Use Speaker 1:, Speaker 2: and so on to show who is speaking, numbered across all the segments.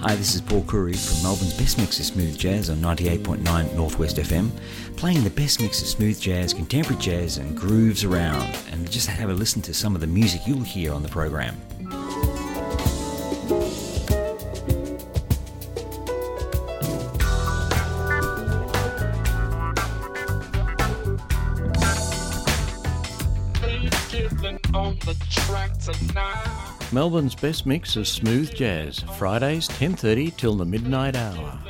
Speaker 1: Hi, this is Paul Curry from Melbourne's best mix of smooth jazz on 98.9 Northwest FM, playing the best mix of smooth jazz, contemporary jazz, and grooves around. And just have a listen to some of the music you'll hear on the program.
Speaker 2: Melbourne's best mix of smooth jazz, Fridays 10:30 till the midnight hour.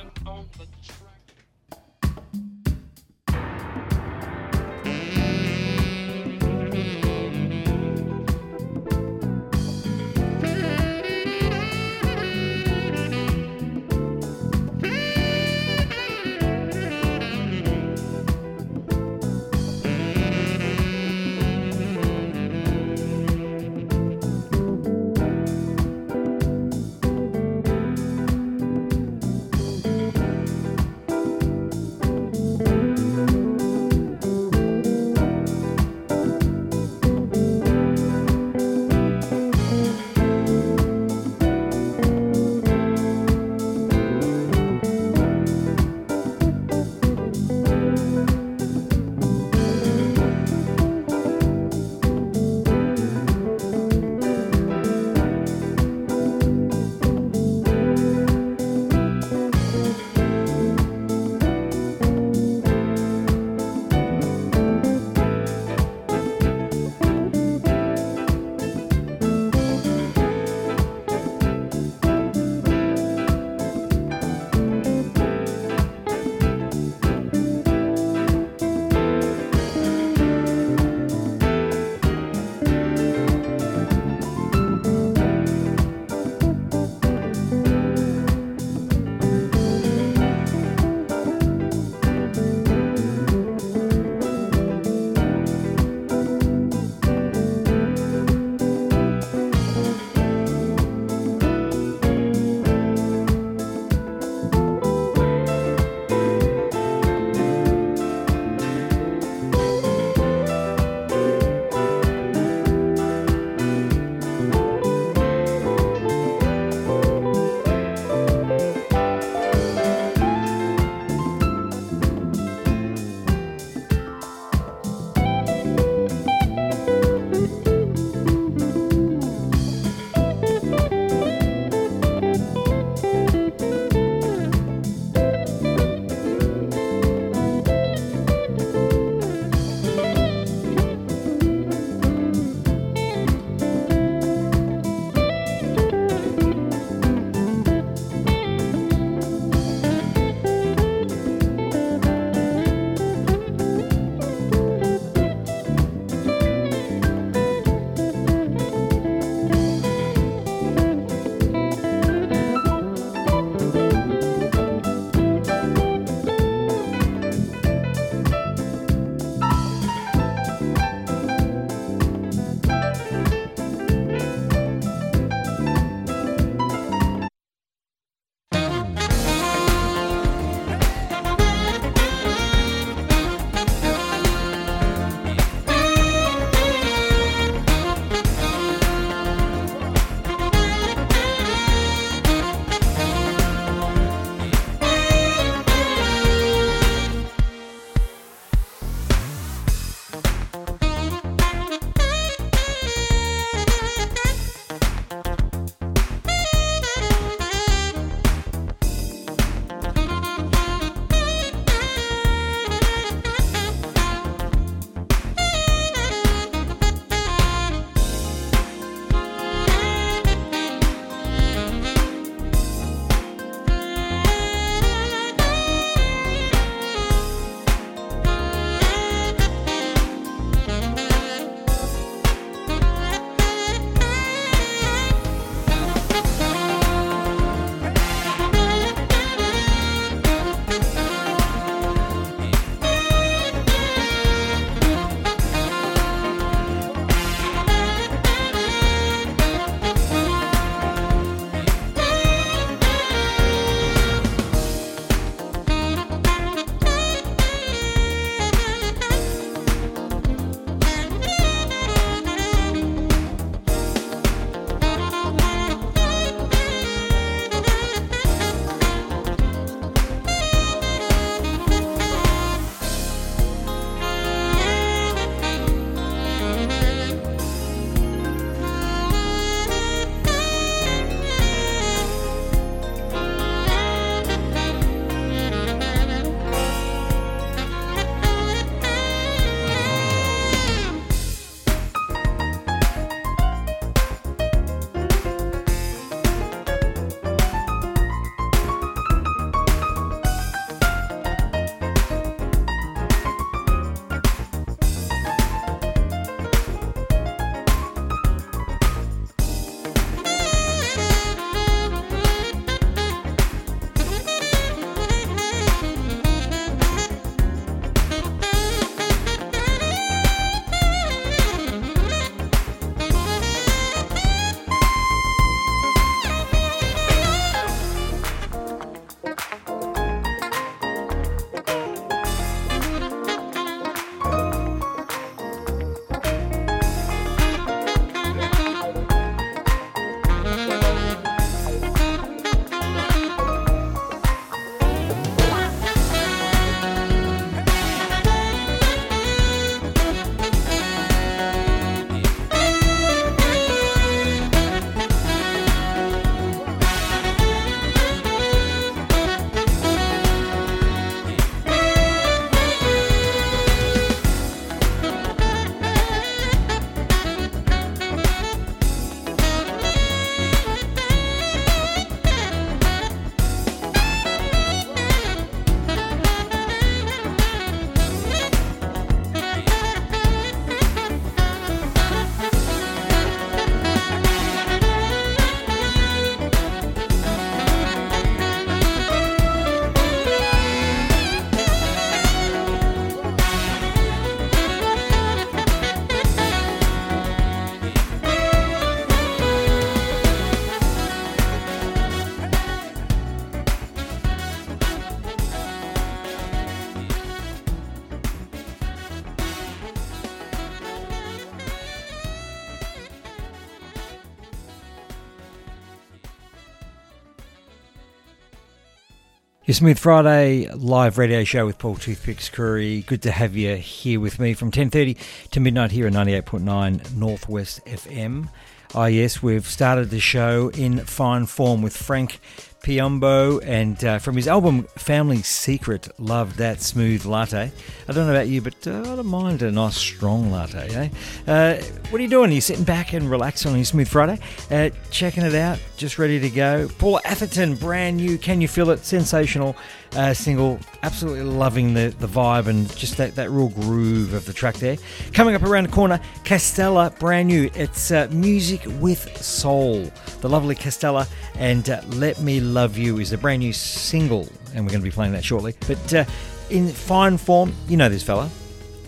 Speaker 1: Your Smooth Friday live radio show with Paul Toothpicks Curry. Good to have you here with me from 10.30 to midnight here at 98.9 Northwest FM. Ah, yes, we've started the show in fine form with Frank Piombo, and uh, from his album Family Secret, love that smooth latte. I don't know about you, but uh, I don't mind a nice strong latte. Eh? Uh, what are you doing? Are you sitting back and relaxing on your Smooth Friday? Uh, checking it out, just ready to go. Paul Atherton, brand new. Can you feel it? Sensational uh, single. Absolutely loving the, the vibe and just that, that real groove of the track there. Coming up around the corner, Castella, brand new. It's uh, music with soul. The lovely Castella and uh, Let Me Love You is a brand new single, and we're going to be playing that shortly. But in fine form, you know this fella.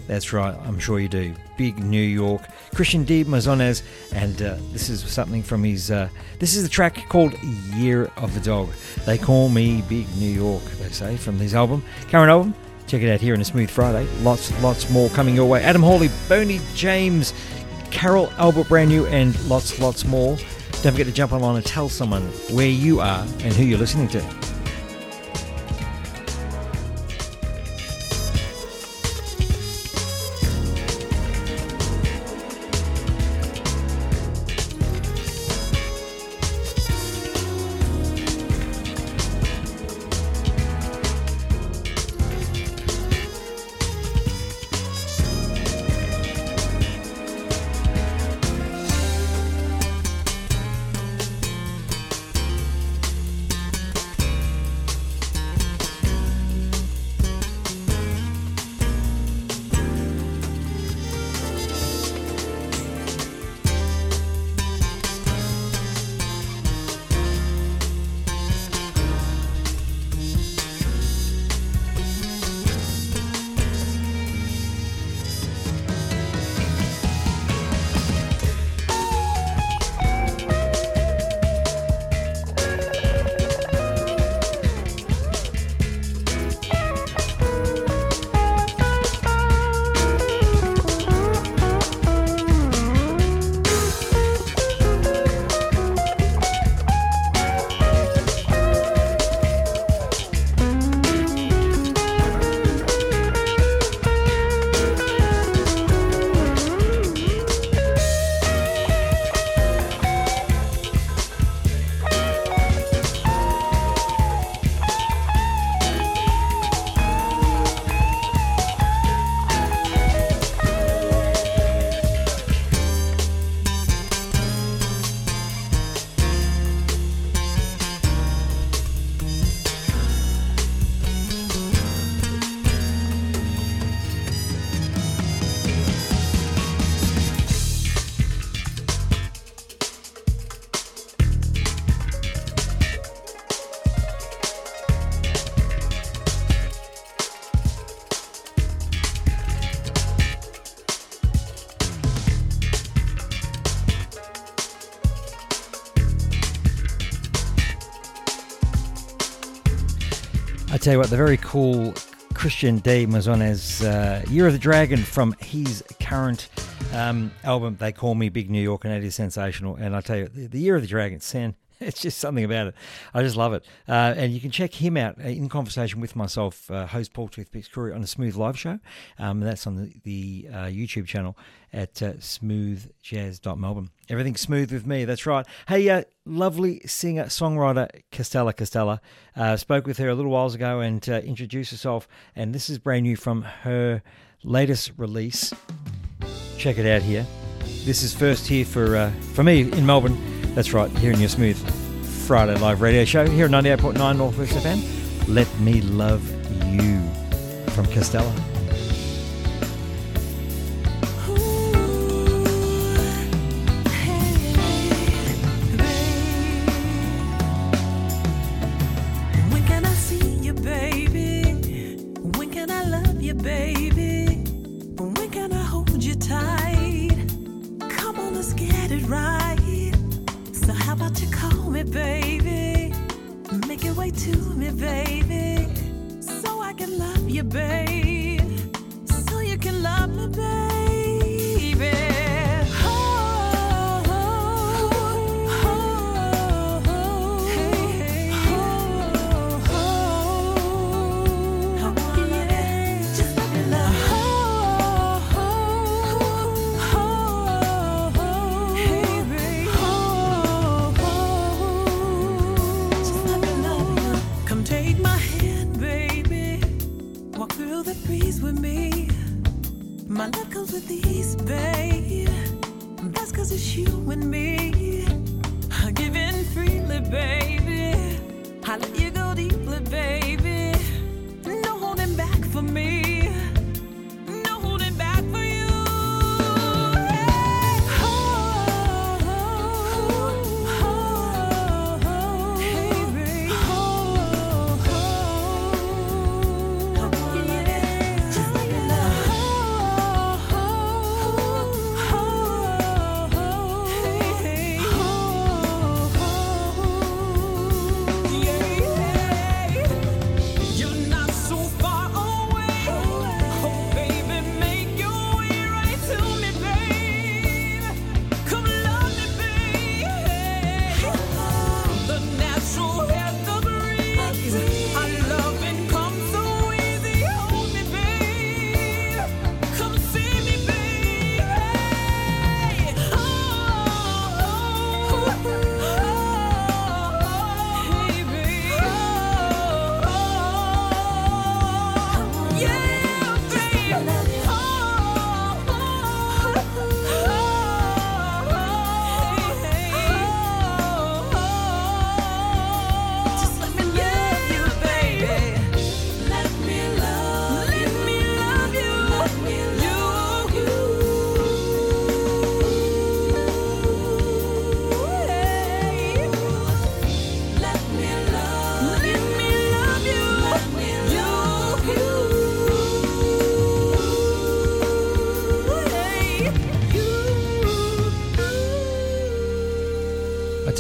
Speaker 1: That's right, I'm sure you do. Big New York, Christian de Mesones, and uh, this is something from his. Uh, this is the track called Year of the Dog. They call me Big New York, they say, from his album. Current album, check it out here on a Smooth Friday. Lots, lots more coming your way. Adam Hawley, Boney James, Carol Albert, brand new, and lots, lots more. Don't forget to jump online and tell someone where you are and who you're listening to. Tell you what, the very cool Christian de Mesones, uh, Year of the Dragon from his current um, album, They Call Me Big New York, and it is sensational. And I tell you, the, Year of the Dragon, San, it's just something about it. I just love it. Uh, and you can check him out uh, in conversation with myself, uh, host Paul Toothpicks Curry, on a Smooth Live Show. Um, that's on the, the uh, YouTube channel at uh, smoothjazz.melbourne. Everything's smooth with me, that's right. Hey, uh, lovely singer songwriter Castella Castella. Uh, spoke with her a little whiles ago and uh, introduced herself, and this is brand new from her latest release. Check it out here. This is first here for uh, for me in Melbourne. That's right, here in your smooth Friday live radio show here at 98.9 Northwest FM. Let me love you from Castella.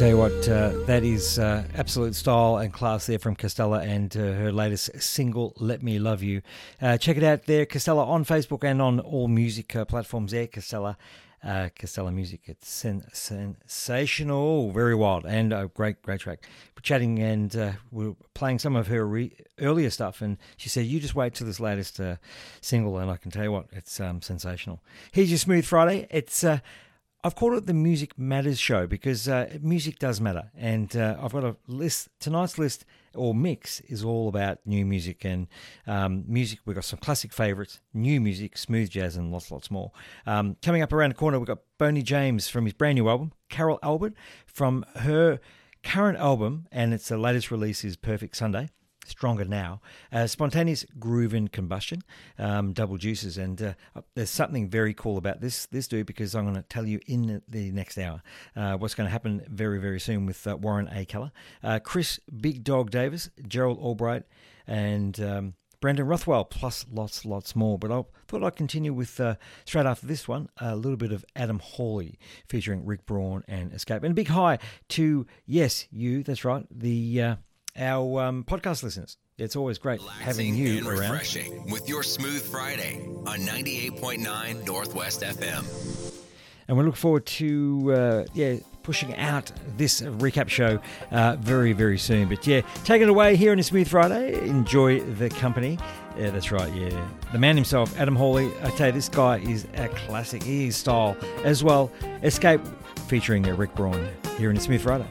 Speaker 1: Tell you what, uh, that is uh, absolute style and class there from Costella and uh, her latest single, Let Me Love You. Uh, check it out there, Costella, on Facebook and on all music uh, platforms there, Costella. Uh, Costella Music. It's sen- sensational, very wild, and a great, great track. We're chatting and uh, we're playing some of her re- earlier stuff, and she said, "You just wait till this latest single, and I can tell you what, it's um, sensational." Here's your Smooth Friday. It's I've called it the Music Matters Show because uh, music does matter, and uh, I've got a list. Tonight's list or mix is all about new music and um, music. We've got some classic favourites, new music, smooth jazz, and lots, lots more. Um, coming up around the corner, we've got Boney James from his brand new album, Carol Albert from her current album, and it's the latest release is Perfect Sunday. Stronger Now, uh, Spontaneous Groove Combustion, um, Double Juices. And uh, uh, there's something very cool about this this dude because I'm going to tell you in the next hour uh, what's going to happen very, very soon with uh, Warren A. Keller, uh, Chris Big Dog Davis, Gerald Albright, and. Um, Brendan Rothwell, plus lots, lots more. But I thought I'd continue with, uh, straight after this one, a little bit of Adam Hawley featuring Rick Braun and Escape. And a big hi to, yes, you, that's right, the uh, our um, podcast listeners. It's always great Relaxing having you and around.
Speaker 3: Refreshing with your Smooth Friday on 98.9 Northwest FM.
Speaker 1: And we look forward to uh, yeah pushing out this recap show uh, very very soon. But yeah, take it away here on a Smooth Friday. Enjoy the company. Yeah, that's right. Yeah, the man himself, Adam Hawley. I tell you, this guy is a classic. He is style as well. Escape featuring Rick Braun here in a Smooth Friday.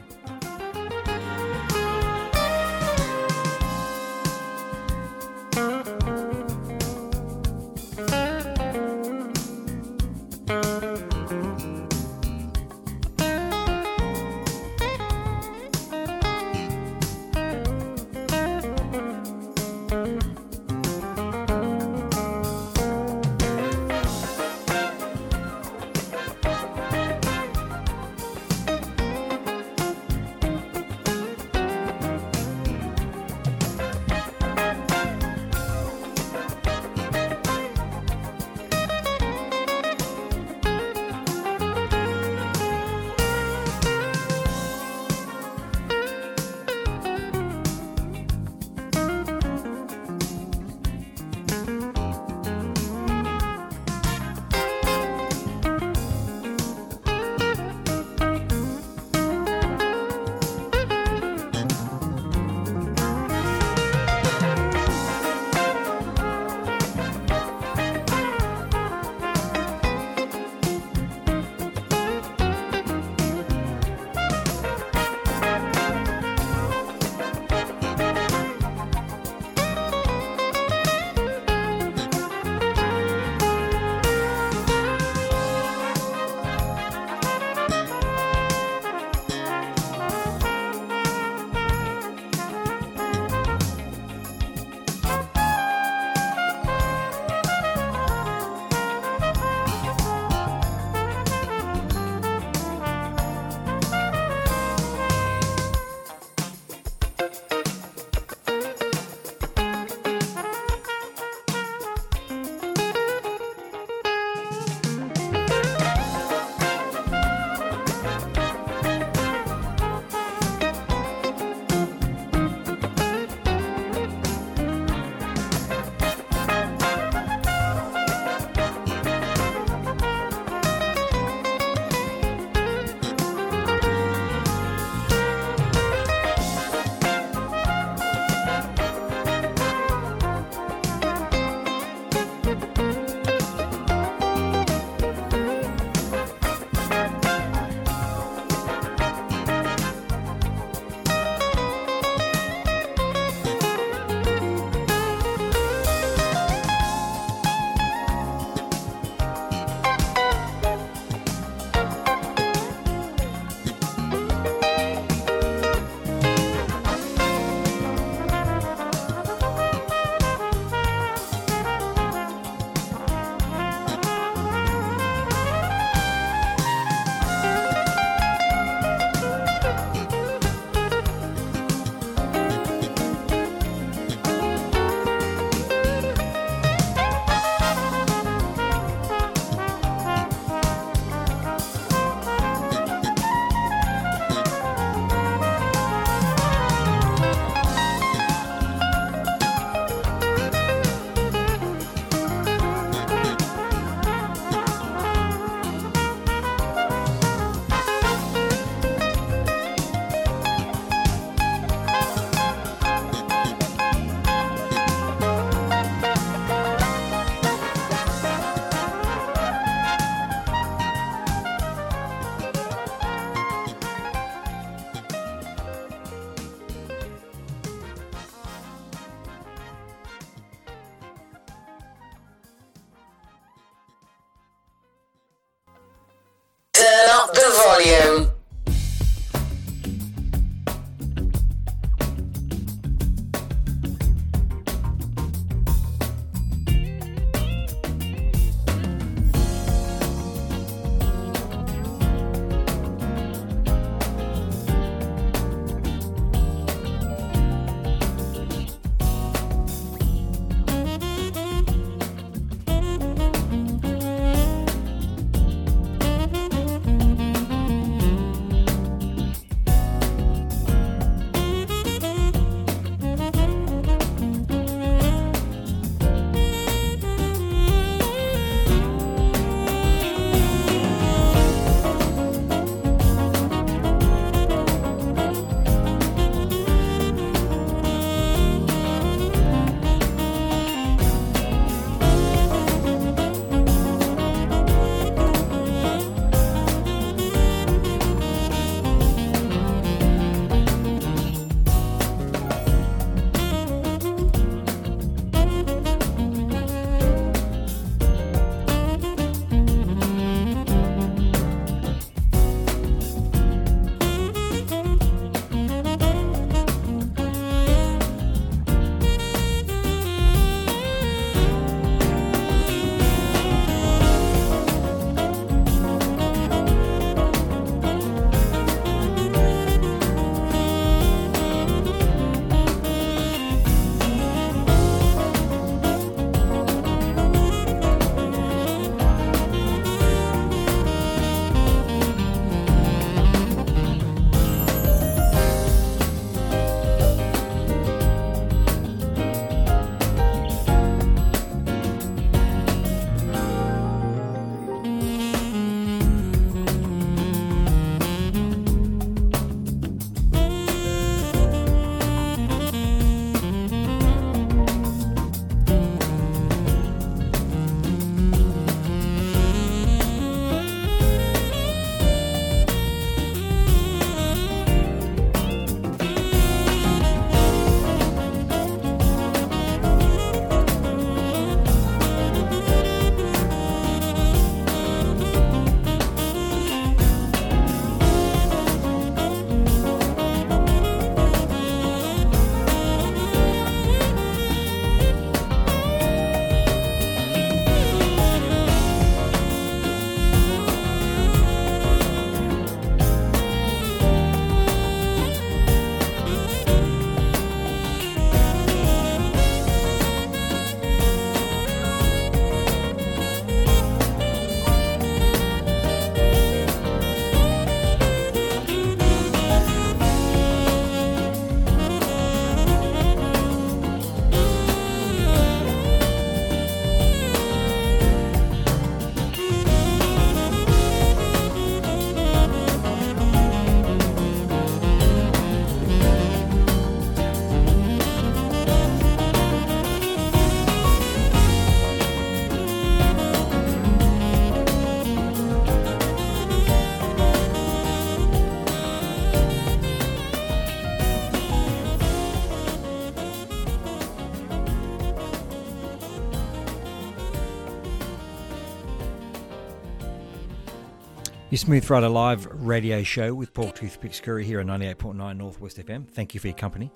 Speaker 1: Smooth Friday Live radio show with Paul Toothpicks Curry here on 98.9 Northwest FM. Thank you for your company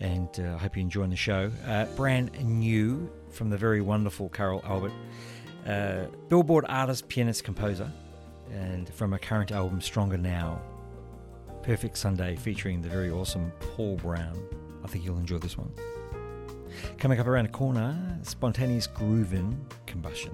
Speaker 1: and uh, I hope you're enjoying the show. Uh, brand new from the very wonderful Carol Albert, uh, Billboard artist, pianist, composer, and from her current album, Stronger Now. Perfect Sunday featuring the very awesome Paul Brown. I think you'll enjoy this one. Coming up around the corner, Spontaneous Groovin' Combustion.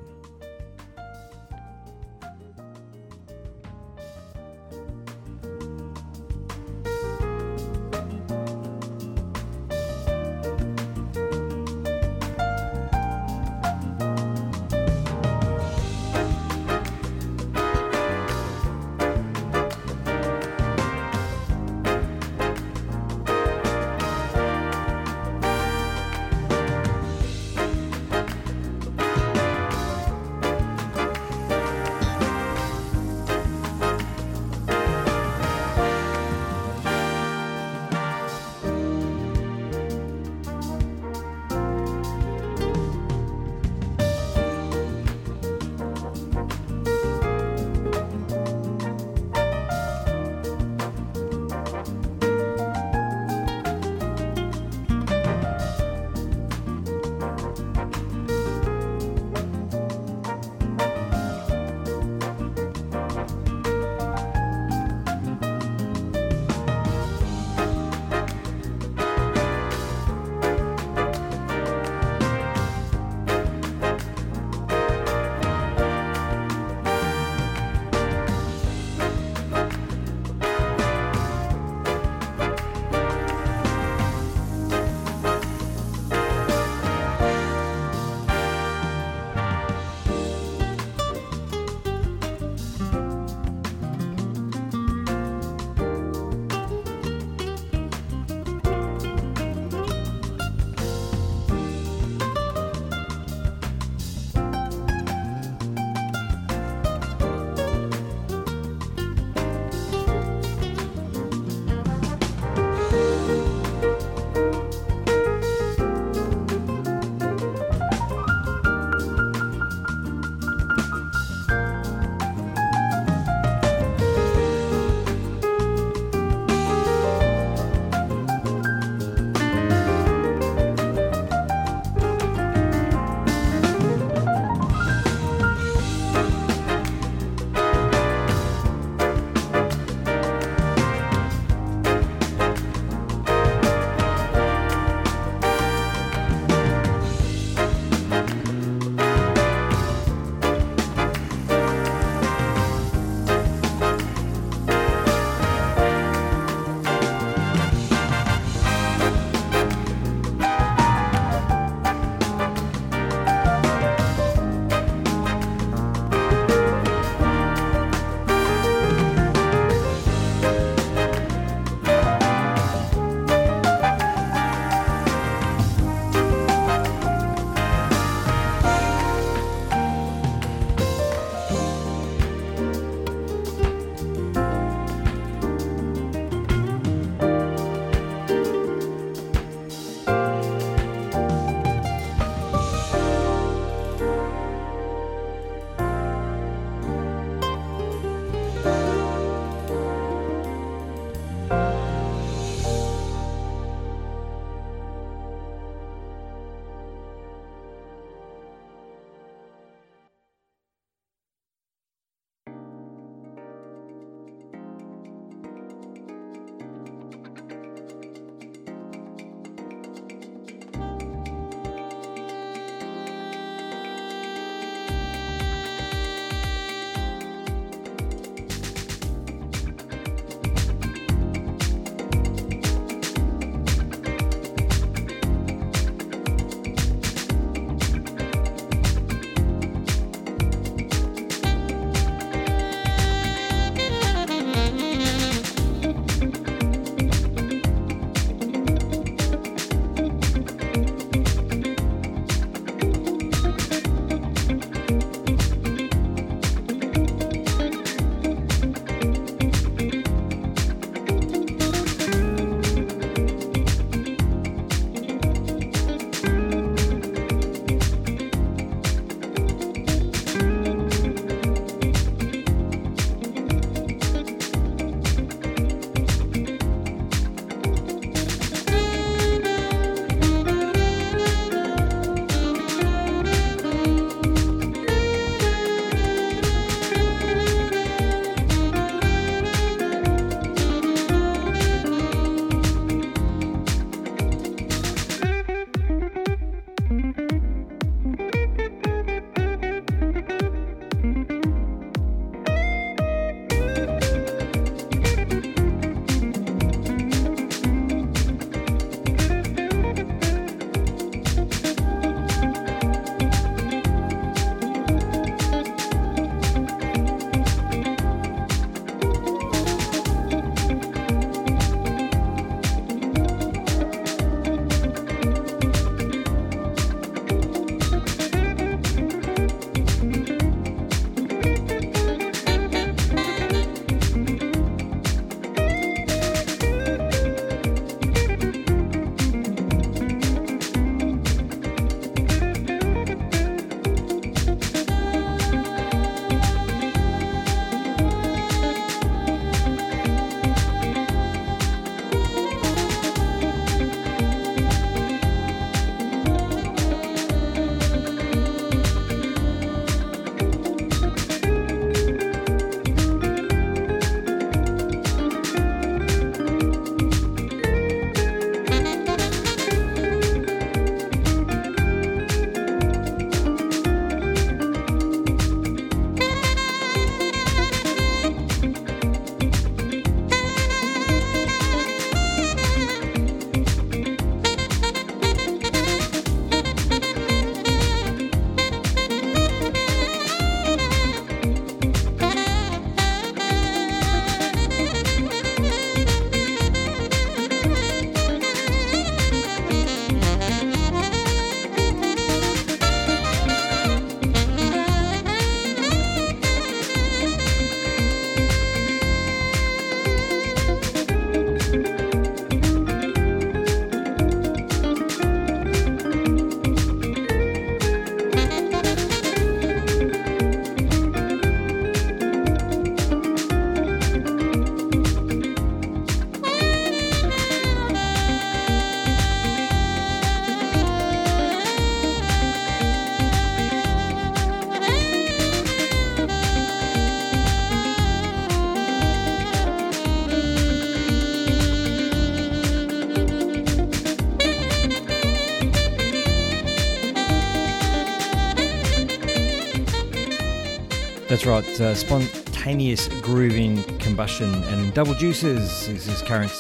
Speaker 1: That's right, uh, spontaneous grooving combustion and double juices is his current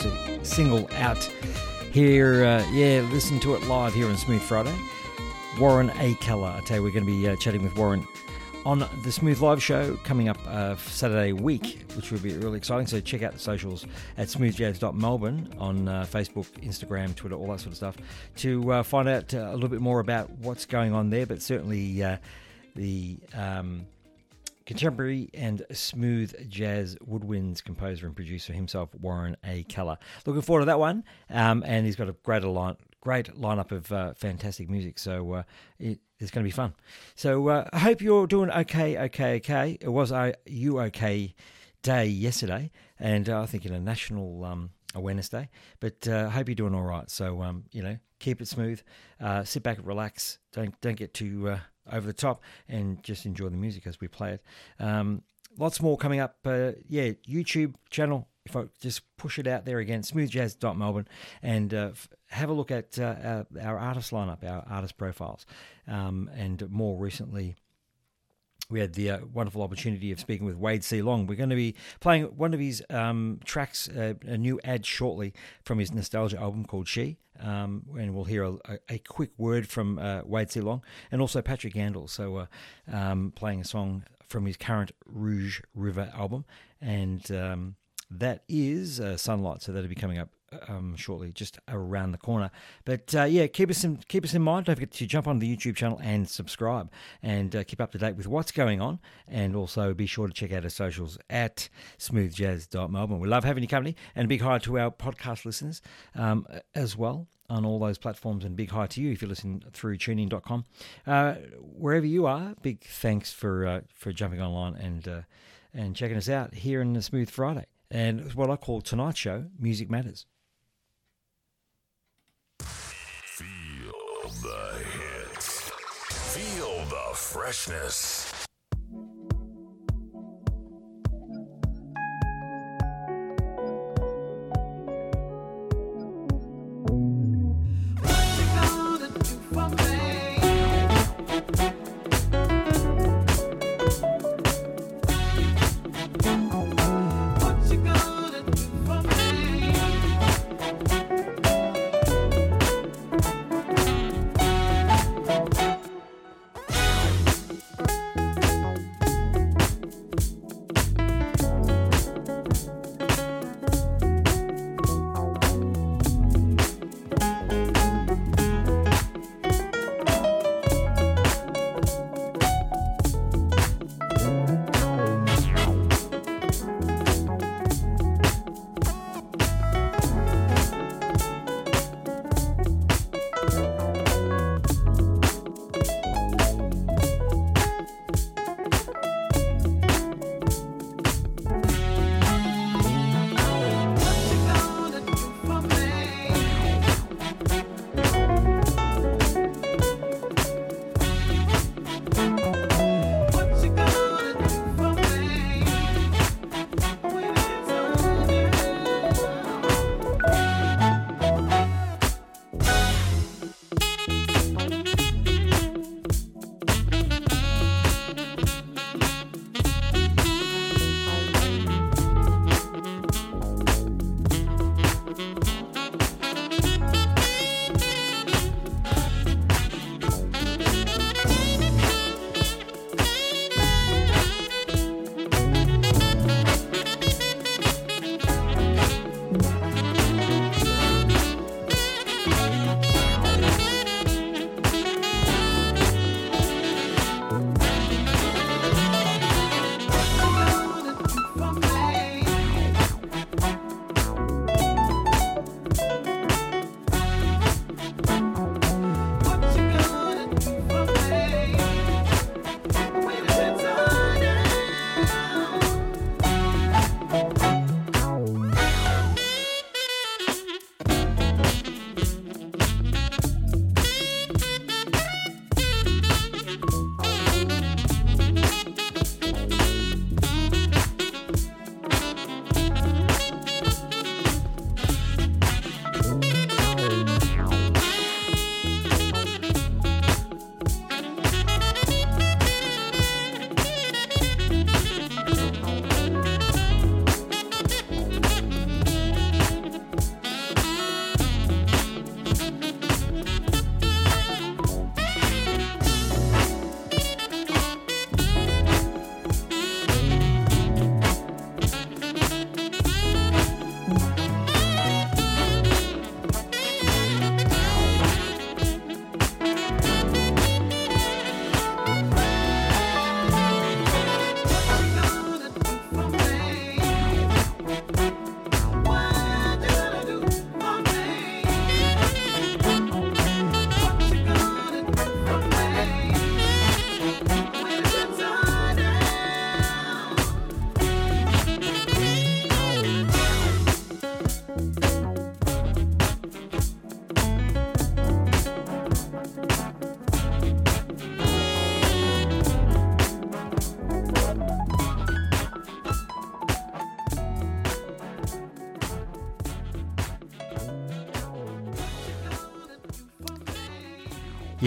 Speaker 1: single out here. Uh, yeah, listen to it live here on Smooth Friday. Warren A. Keller. I tell you, we're going to be uh, chatting with Warren on the Smooth Live show coming up uh, Saturday week, which will be really exciting. So check out the socials at smoothjazz.melbourne on uh, Facebook, Instagram, Twitter, all that sort of stuff to uh, find out uh, a little bit more about what's going on there. But certainly uh, the um, contemporary and smooth jazz woodwinds composer and producer himself, Warren A. Keller. Looking forward to that one. Um, and he's got a great line, great lineup of uh, fantastic music. So uh, it, it's going to be fun. So uh, I hope you're doing okay, okay, okay. It was a you okay day yesterday, and uh, I think in a national um, awareness day. But uh, I hope you're doing all right. So um, you know, keep it smooth. Uh, sit back, relax. Don't don't get too over the top and just enjoy the music as we play it. Um, lots more coming up. Uh, yeah, YouTube channel. If I just push it out there again, smoothjazz.melbourne, and uh, f- have a look at uh, our, our, artist lineup, our artist profiles. Um, and more recently, we had the uh, wonderful opportunity of speaking with Wade C. Long. We're going to be playing one of his um, tracks, uh, a new ad shortly from his nostalgia album called She. Um, and we'll hear a, a quick word from uh, Wade C. Long and also Patrick Yandall. So, uh, um, playing a song from his current Rouge River album. And um, that is uh, Sunlight. So, that'll be coming up um, shortly, just around the corner. But uh, yeah, keep us in keep us in mind. Don't forget to jump on the YouTube channel and subscribe, and uh, keep up to date with what's going on. And also be sure to check out our socials at smoothjazz.melbourne. We love having you company, and a big hi to our podcast listeners um, as well on all those platforms and big hi to you if you listen through tunein.com. Uh, wherever you are, big thanks for uh, for jumping online and uh, and checking us out here in the Smooth Friday. And what I call tonight's show, Music Matters.
Speaker 4: The hits. Feel the freshness.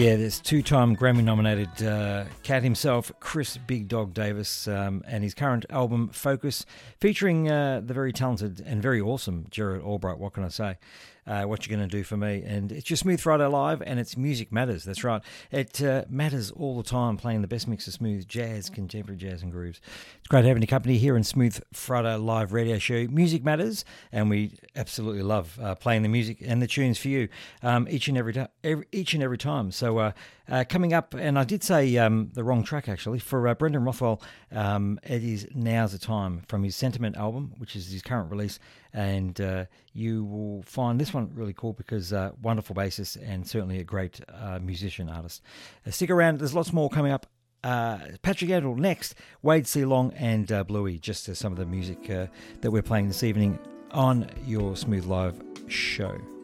Speaker 1: Yeah, there's two-time Grammy-nominated uh, cat himself, Chris Big Dog Davis, um, and his current album Focus, featuring uh, the very talented and very awesome Gerald Albright. What can I say? Uh, what you're going to do for me. And it's your Smooth Friday Live, and it's Music Matters. That's right. It uh, matters all the time, playing the best mix of smooth jazz, contemporary jazz, and grooves. It's great having your company here in Smooth Friday Live radio show. Music Matters, and we absolutely love uh, playing the music and the tunes for you um, each and every, every, each and every time. So uh, uh, coming up, and I did say um, the wrong track actually for uh, Brendan Rothwell. Um, it is now's the time from his Sentiment album, which is his current release, and uh, you will find this one really cool because uh, wonderful bassist and certainly a great uh, musician artist. Uh, stick around; there's lots more coming up. Patrick Yandall next, Wade C. Long and Bluey, just some of the music that we're playing this evening on your Smooth Live show.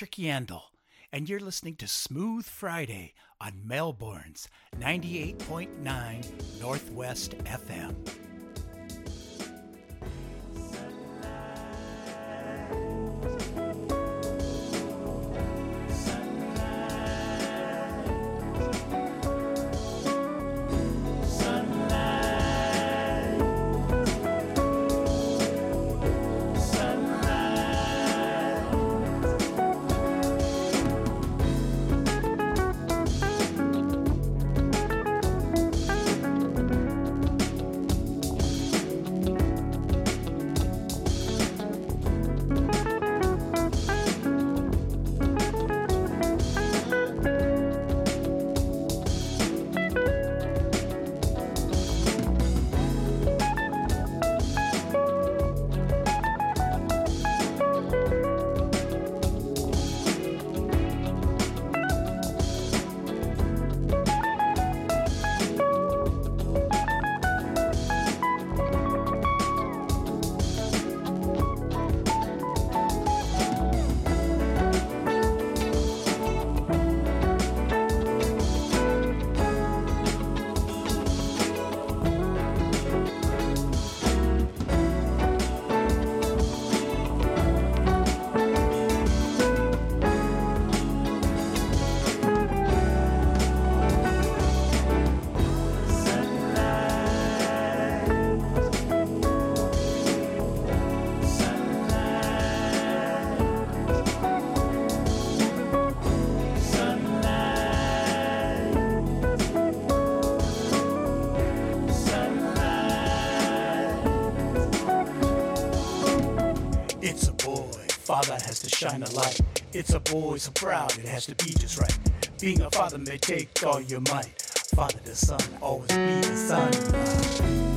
Speaker 5: Patrick Yandall, and you're listening to Smooth Friday on Melbourne's 98.9 Northwest FM. Shine a light. It's a boy so proud, it has to be just right. Being a father may take all your might. Father to son, always be the son.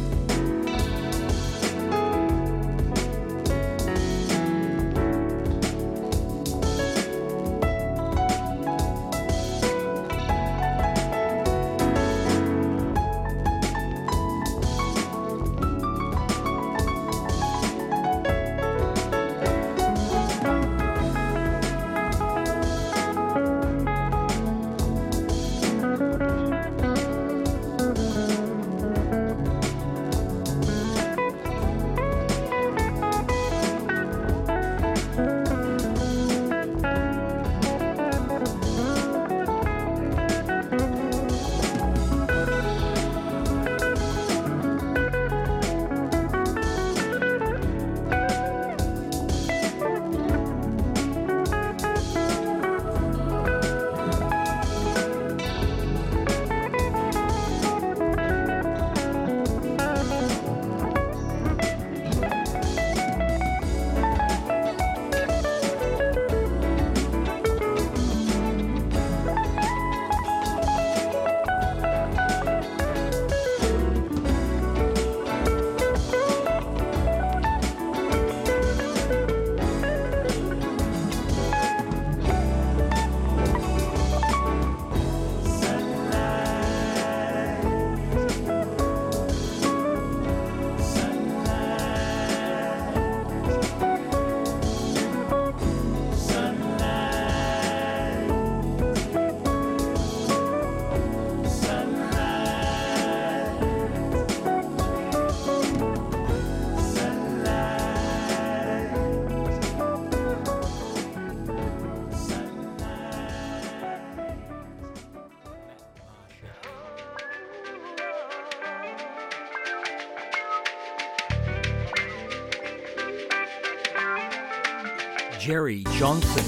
Speaker 1: Jerry Johnson.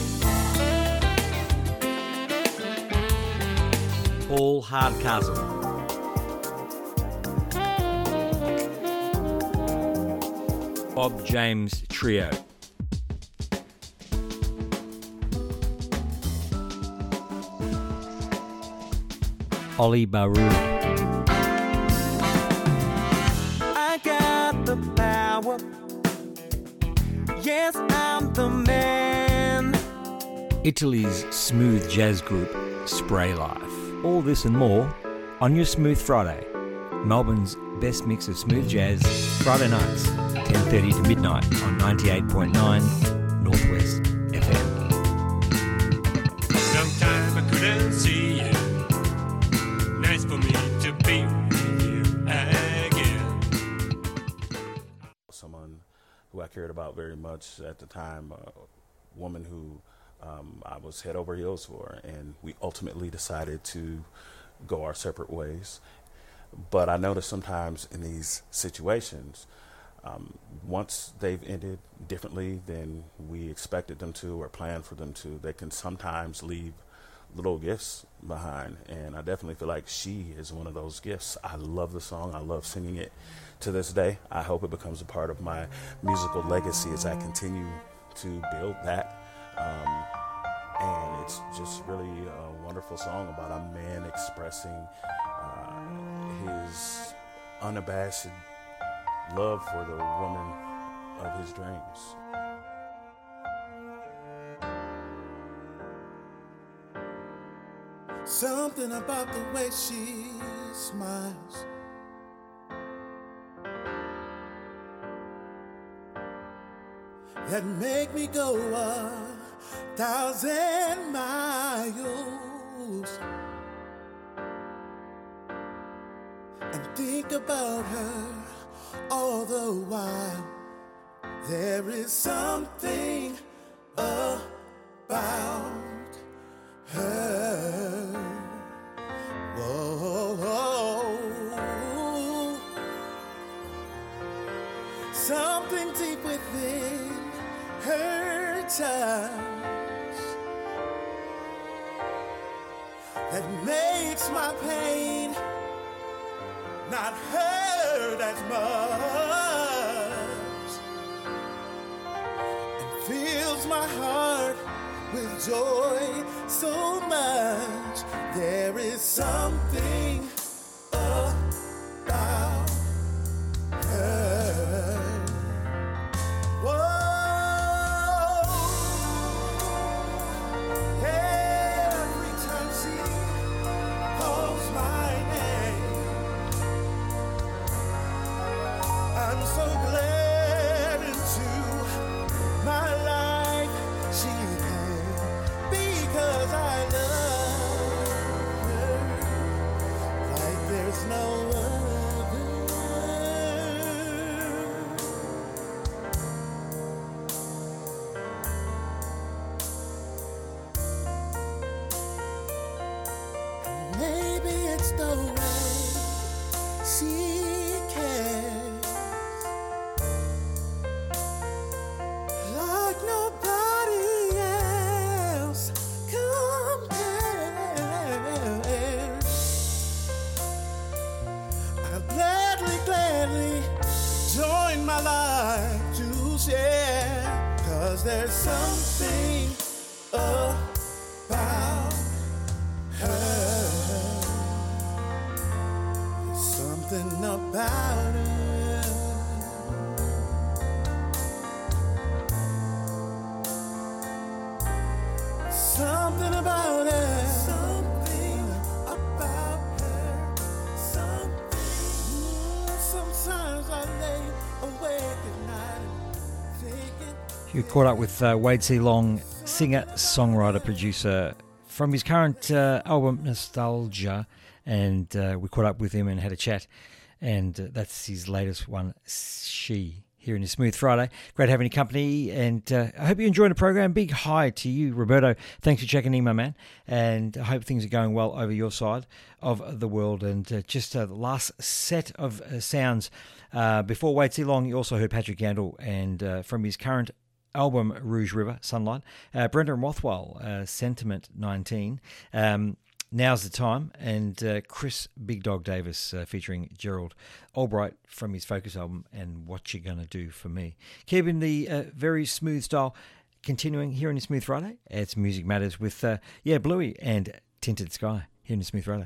Speaker 1: Paul Hardcastle. Bob James Trio. Ollie Baru. Italy's smooth jazz group Spray Life. All this and more on your Smooth Friday. Melbourne's best mix of smooth jazz Friday nights, 10:30 to midnight on 98.9
Speaker 6: very much at the time, a woman who um, I was head over heels for, and we ultimately decided to go our separate ways. But I noticed sometimes in these situations, um, once they've ended differently than we expected them to or planned for them to, they can sometimes leave little gifts behind. And I definitely feel like she is one of those gifts. I love the song, I love singing it to this day. I hope it becomes a part of my musical legacy as I continue to build that. Um, and it's just really a wonderful song about a man expressing uh, his unabashed love for the woman of his dreams.
Speaker 7: Something about the way she smiles. That make me go a thousand miles and think about her all the while. There is something about her. Whoa, something deep within her touch that makes my pain not hurt as much and fills fills my heart with joy so much. There is something so glad
Speaker 1: You caught up with uh, Wade C. Long, singer, songwriter, producer, from his current uh, album Nostalgia, and uh, we caught up with him and had a chat. And uh, that's his latest one, She, here in the Smooth Friday. Great having your company, and uh, I hope you enjoyed the program. Big hi to you, Roberto. Thanks for checking in, my man. And I hope things are going well over your side of the world. And uh, just the last set of sounds before Wade C. Long, you also heard Patrick Yandall, and from his current album Rouge River Sunlight. Uh, Brendan Rothwell, uh, Sentiment 19. Um, Now's the time, and uh, Chris Big Dog Davis uh, featuring Gerald Albright from his Focus album and What You Gonna Do for Me. Keeping the uh, very smooth style, continuing here in the Smooth Friday. It's Music Matters with uh, yeah Bluey and Tinted Sky here in the Smooth Friday.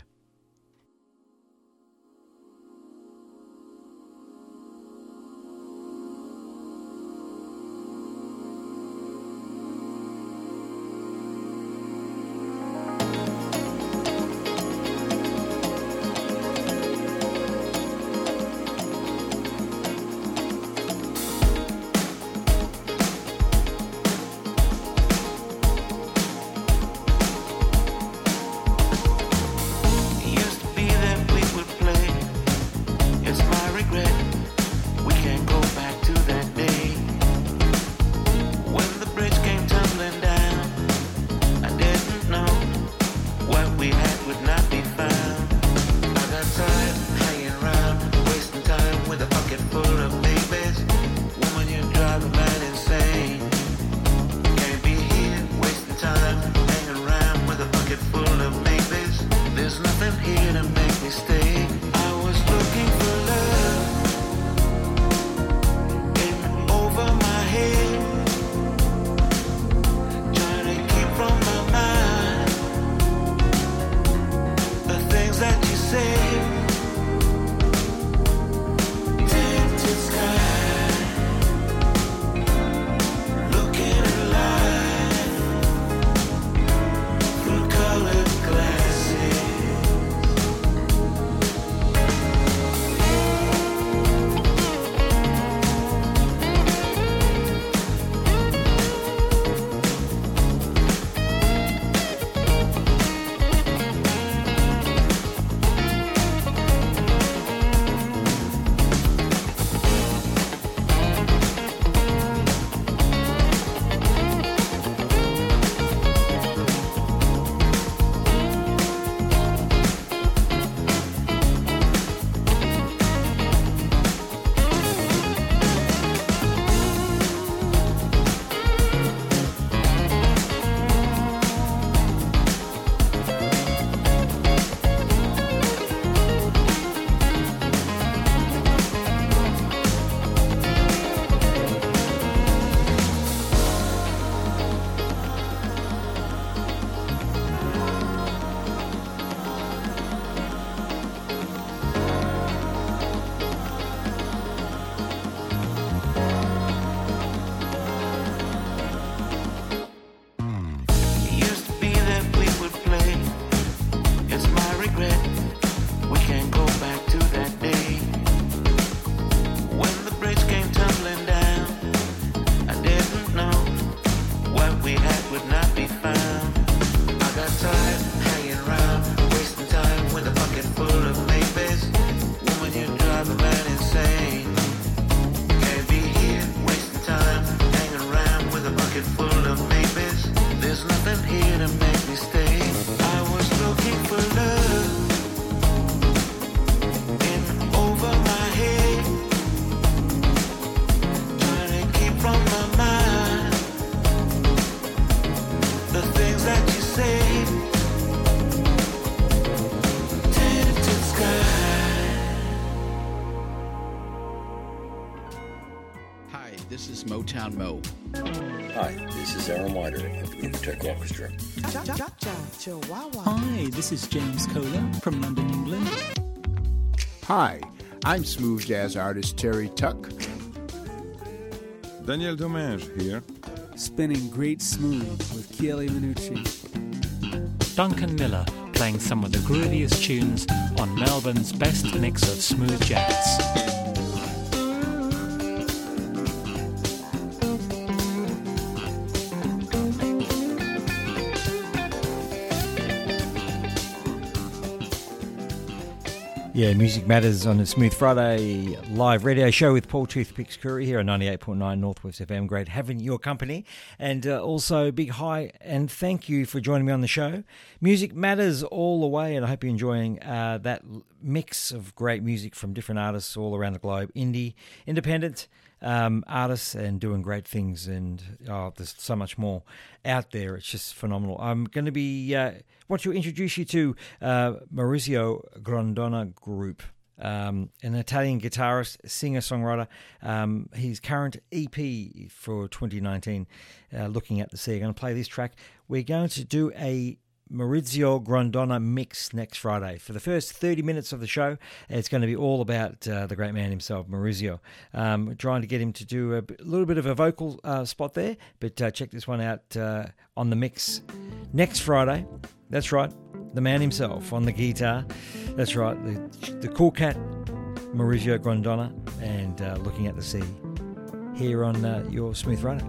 Speaker 8: This is
Speaker 9: James Kohler from London, England.
Speaker 10: Hi, I'm smooth jazz artist Terry Tuck.
Speaker 11: Daniel Domingue here.
Speaker 12: Spinning great smooth with Chieli Minucci.
Speaker 13: Duncan Miller playing some of the grooviest tunes on Melbourne's best mix of smooth jazz.
Speaker 1: Yeah, Music Matters on a Smooth Friday live radio show with Paul Toothpicks Curry here on 98.9 Northwest FM. Great having your company. And uh, also, big hi and thank you for joining me on the show. Music Matters all the way, and I hope you're enjoying uh, that mix of great music from different artists all around the globe indie, independent. Um, artists and doing great things, and oh, there's so much more out there. It's just phenomenal. I'm going to be uh, want to introduce you to uh, Maurizio Grondona Group. Um, an Italian guitarist, singer, songwriter. Um, his current EP for 2019, uh, Looking at the Sea. I'm going to play this track. We're going to do a Maurizio Grondona mix next Friday. For the first 30 minutes of the show, it's going to be all about uh, the great man himself, Maurizio. Um, trying to get him to do a little bit of a vocal uh, spot there, but uh, check this one out uh, on the mix next Friday. That's right, the man himself on the guitar. That's right, the, the cool cat, Maurizio Grondona, and uh, looking at the sea here on uh, your Smooth Friday.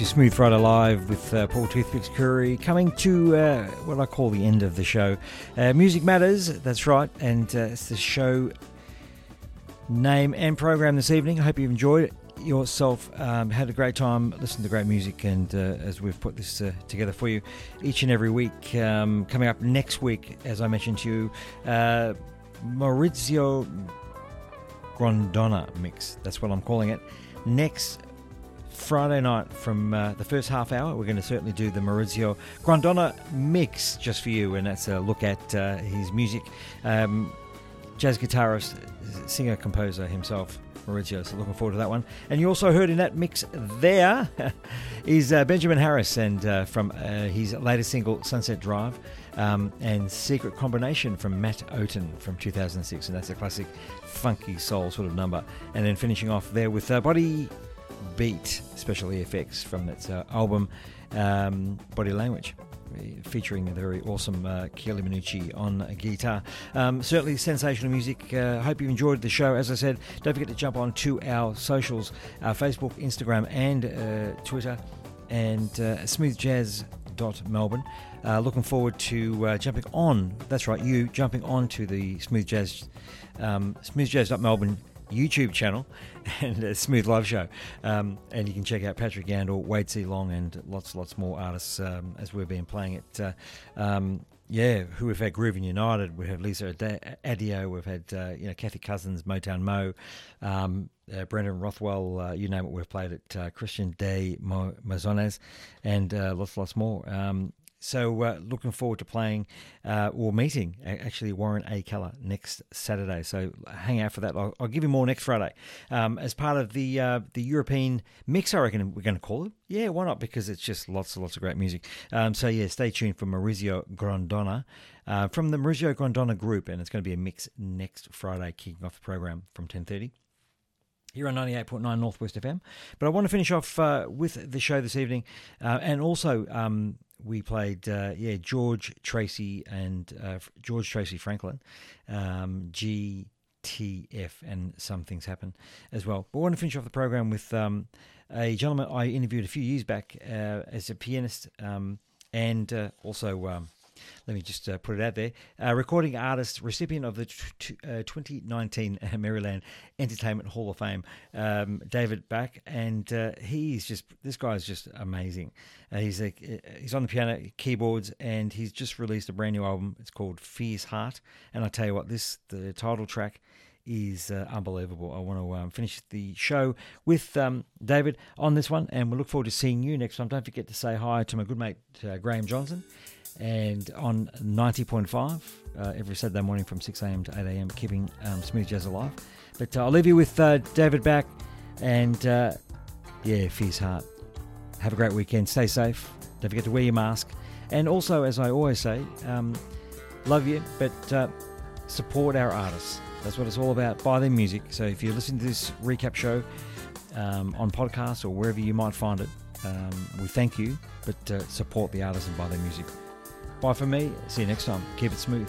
Speaker 8: Your
Speaker 1: Smooth Friday Live with uh, Paul Toothpicks Curry coming to uh, what I call the end of the show. Uh, Music Matters, that's right, and uh, it's the show name and program this evening. I hope you've enjoyed it yourself, um, had a great time, listened to great music, and uh, as we've put this uh, together for you each and every week. Um, coming up next week, as I mentioned to you, Maurizio Grondona mix. That's what I'm calling it. Next Friday night from uh, the first half hour, we're going to certainly do the Maurizio Grondona mix just for you, and that's a look at uh, his music. Um, jazz guitarist, singer, composer himself. Maurizio, so looking forward to that one. And you also heard in that mix there is uh, Benjamin Harris and uh, from uh, his latest single Sunset Drive um, and Secret Combination from Matt Oten from 2006, and that's a classic funky soul sort of number. And then finishing off there with uh, Body Beat Special EFX from its uh, album um, Body Language featuring the very awesome uh, Chieli Minucci on guitar. Um, certainly sensational music. Uh, hope you enjoyed the show. As I said, don't forget to jump on to our socials, our Facebook, Instagram, and uh, Twitter, and uh, smoothjazz.melbourne. Uh, looking forward to uh, jumping on. That's right, you jumping on to the Smooth Jazz, um, smoothjazz.melbourne YouTube channel and a Smooth Love Show. Um, and you can check out Patrick Yandall, Wade C. Long, and lots, lots more artists um, as we've been playing it. Uh, um, yeah, who we've had Grooving United, we have Lisa Adio, we've had uh, you know Kathy Cousins, Motown Mo, um, uh, Brendan Rothwell, uh, you name it, we've played it. Uh, Christian de Mesones, and uh, lots, lots more. Um, so uh, looking forward to playing uh, or meeting actually Warren A. Keller next Saturday. So hang out for that. I'll, I'll give you more next Friday um, as part of the uh, the European mix. I reckon we're going to call it. Yeah, why not? Because it's just lots and lots of great music. Um, so yeah, stay tuned for Maurizio Grondona uh, from the Maurizio Grondona group, and it's going to be a mix next Friday, kicking off the program from ten thirty here on 98.9 Northwest FM. But I want to finish off uh, with the show this evening uh, and also um, we played uh, yeah George Tracy and uh, George Tracy Franklin, um, GTF, and some things happen as well. But I want to finish off the program with um, a gentleman I interviewed a few years back uh, as a pianist um, and uh, also um, let me just uh, put it out there. Uh, recording artist, recipient of the t- uh, 2019 Maryland Entertainment Hall of Fame, um, David Back, and uh, he's just this guy is just amazing. Uh, he's a, uh, he's on the piano, keyboards, and he's just released a brand new album. It's called Fierce Heart, and I tell you what, this the title track is uh, unbelievable. I want to um, finish the show with um, David on this one, and we'll look forward to seeing you next time. Don't forget to say hi to my good mate uh, Graham Johnson and on 90.5 uh, every Saturday morning from 6 a.m. to 8 a.m., keeping um, smooth jazz alive. But uh, I'll leave you with uh, David Back and uh, yeah, Fierce Heart. Have a great weekend. Stay safe. Don't forget to wear your mask. And also, as I always say, um, love you, but support our artists. That's what it's all about. Buy their music. So if you're listening to this recap show um, on podcast or wherever you might find it, um, we thank you, but uh, support the artists and buy their music. Bye from me. See you next time. Keep it smooth.